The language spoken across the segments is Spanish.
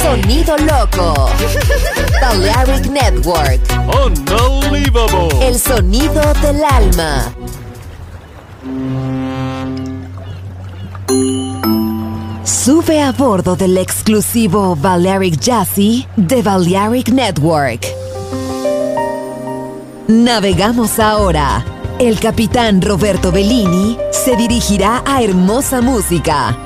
Sonido loco. Balearic Network. Unbelievable. El sonido del alma. Sube a bordo del exclusivo Balearic Jazzy de Balearic Network. Navegamos ahora. El capitán Roberto Bellini se dirigirá a hermosa música.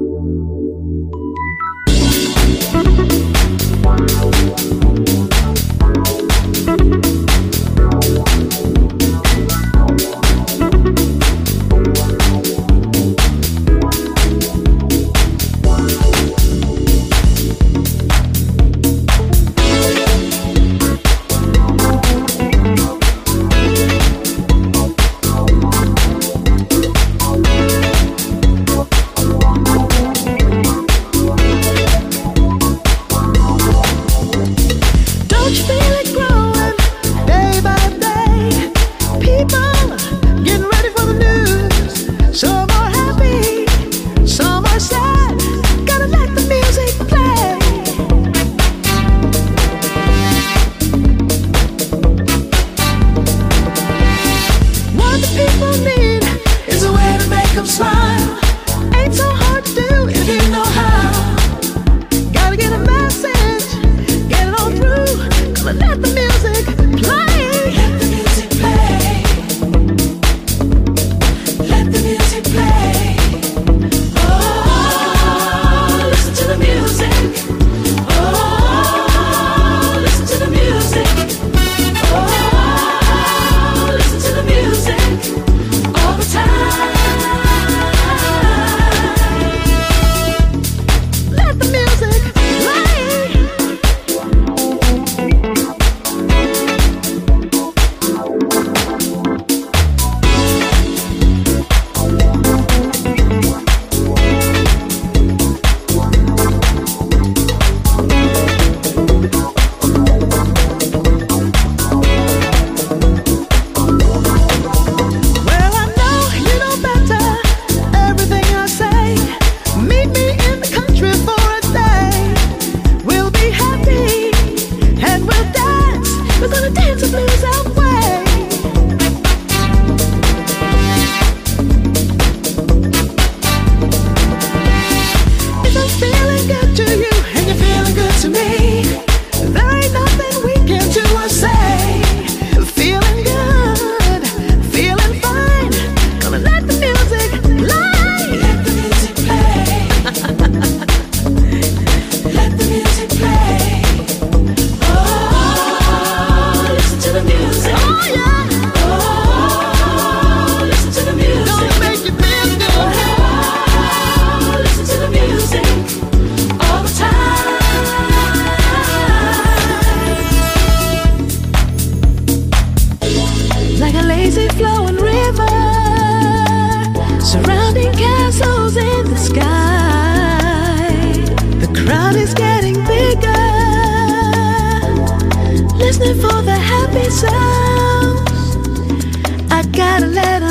Gotta let her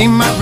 in my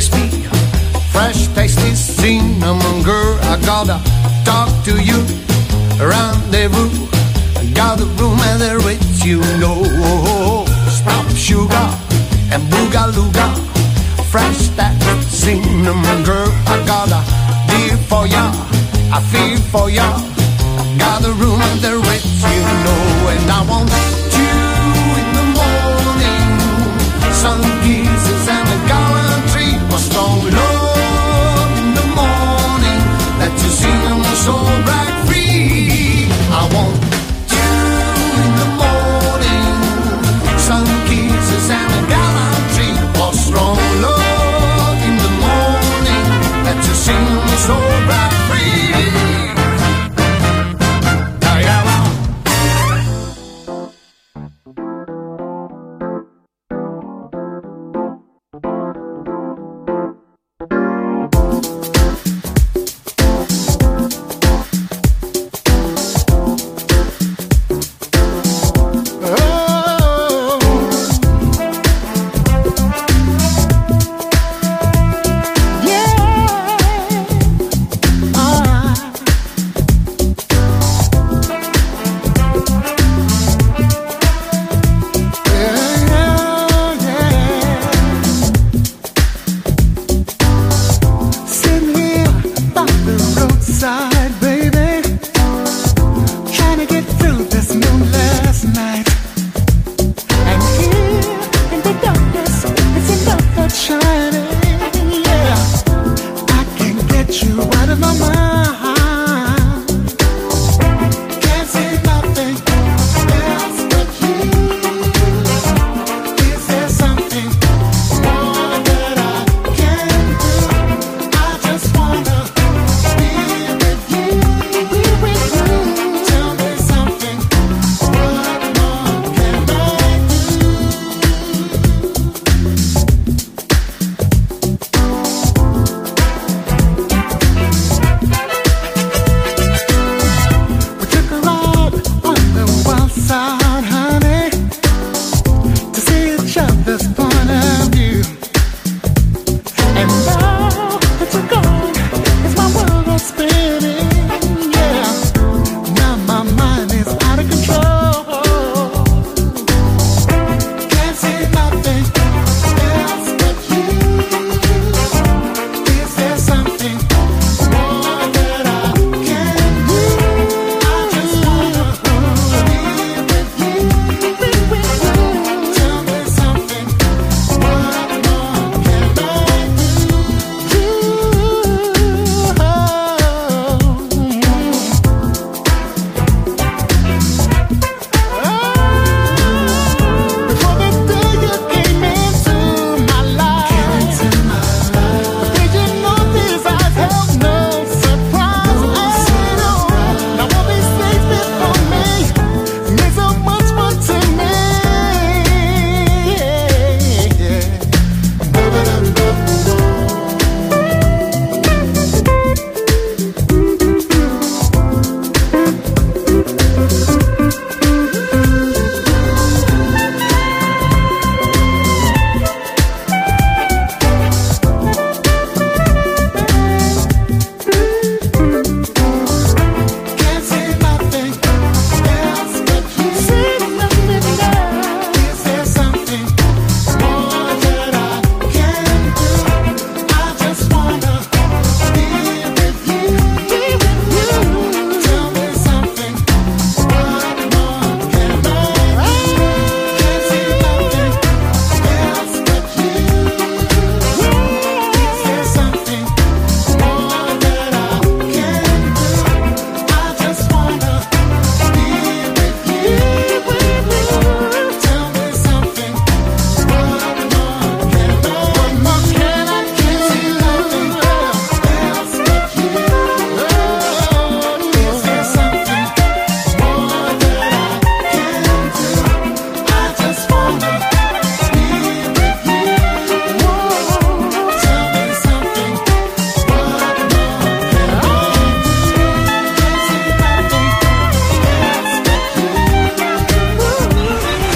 crispy, fresh, tasty cinnamon girl. I gotta talk to you, rendezvous. I got a room and there with you know. Stop sugar and boogalooga, fresh, that cinnamon girl. I gotta deal for ya, I feel for ya. I got a room and there with you know, and I want you in the morning, sun kisses and a. soul rag free. I want you in the morning, sun kisses and a gallantry or strong love in the morning that you sing so.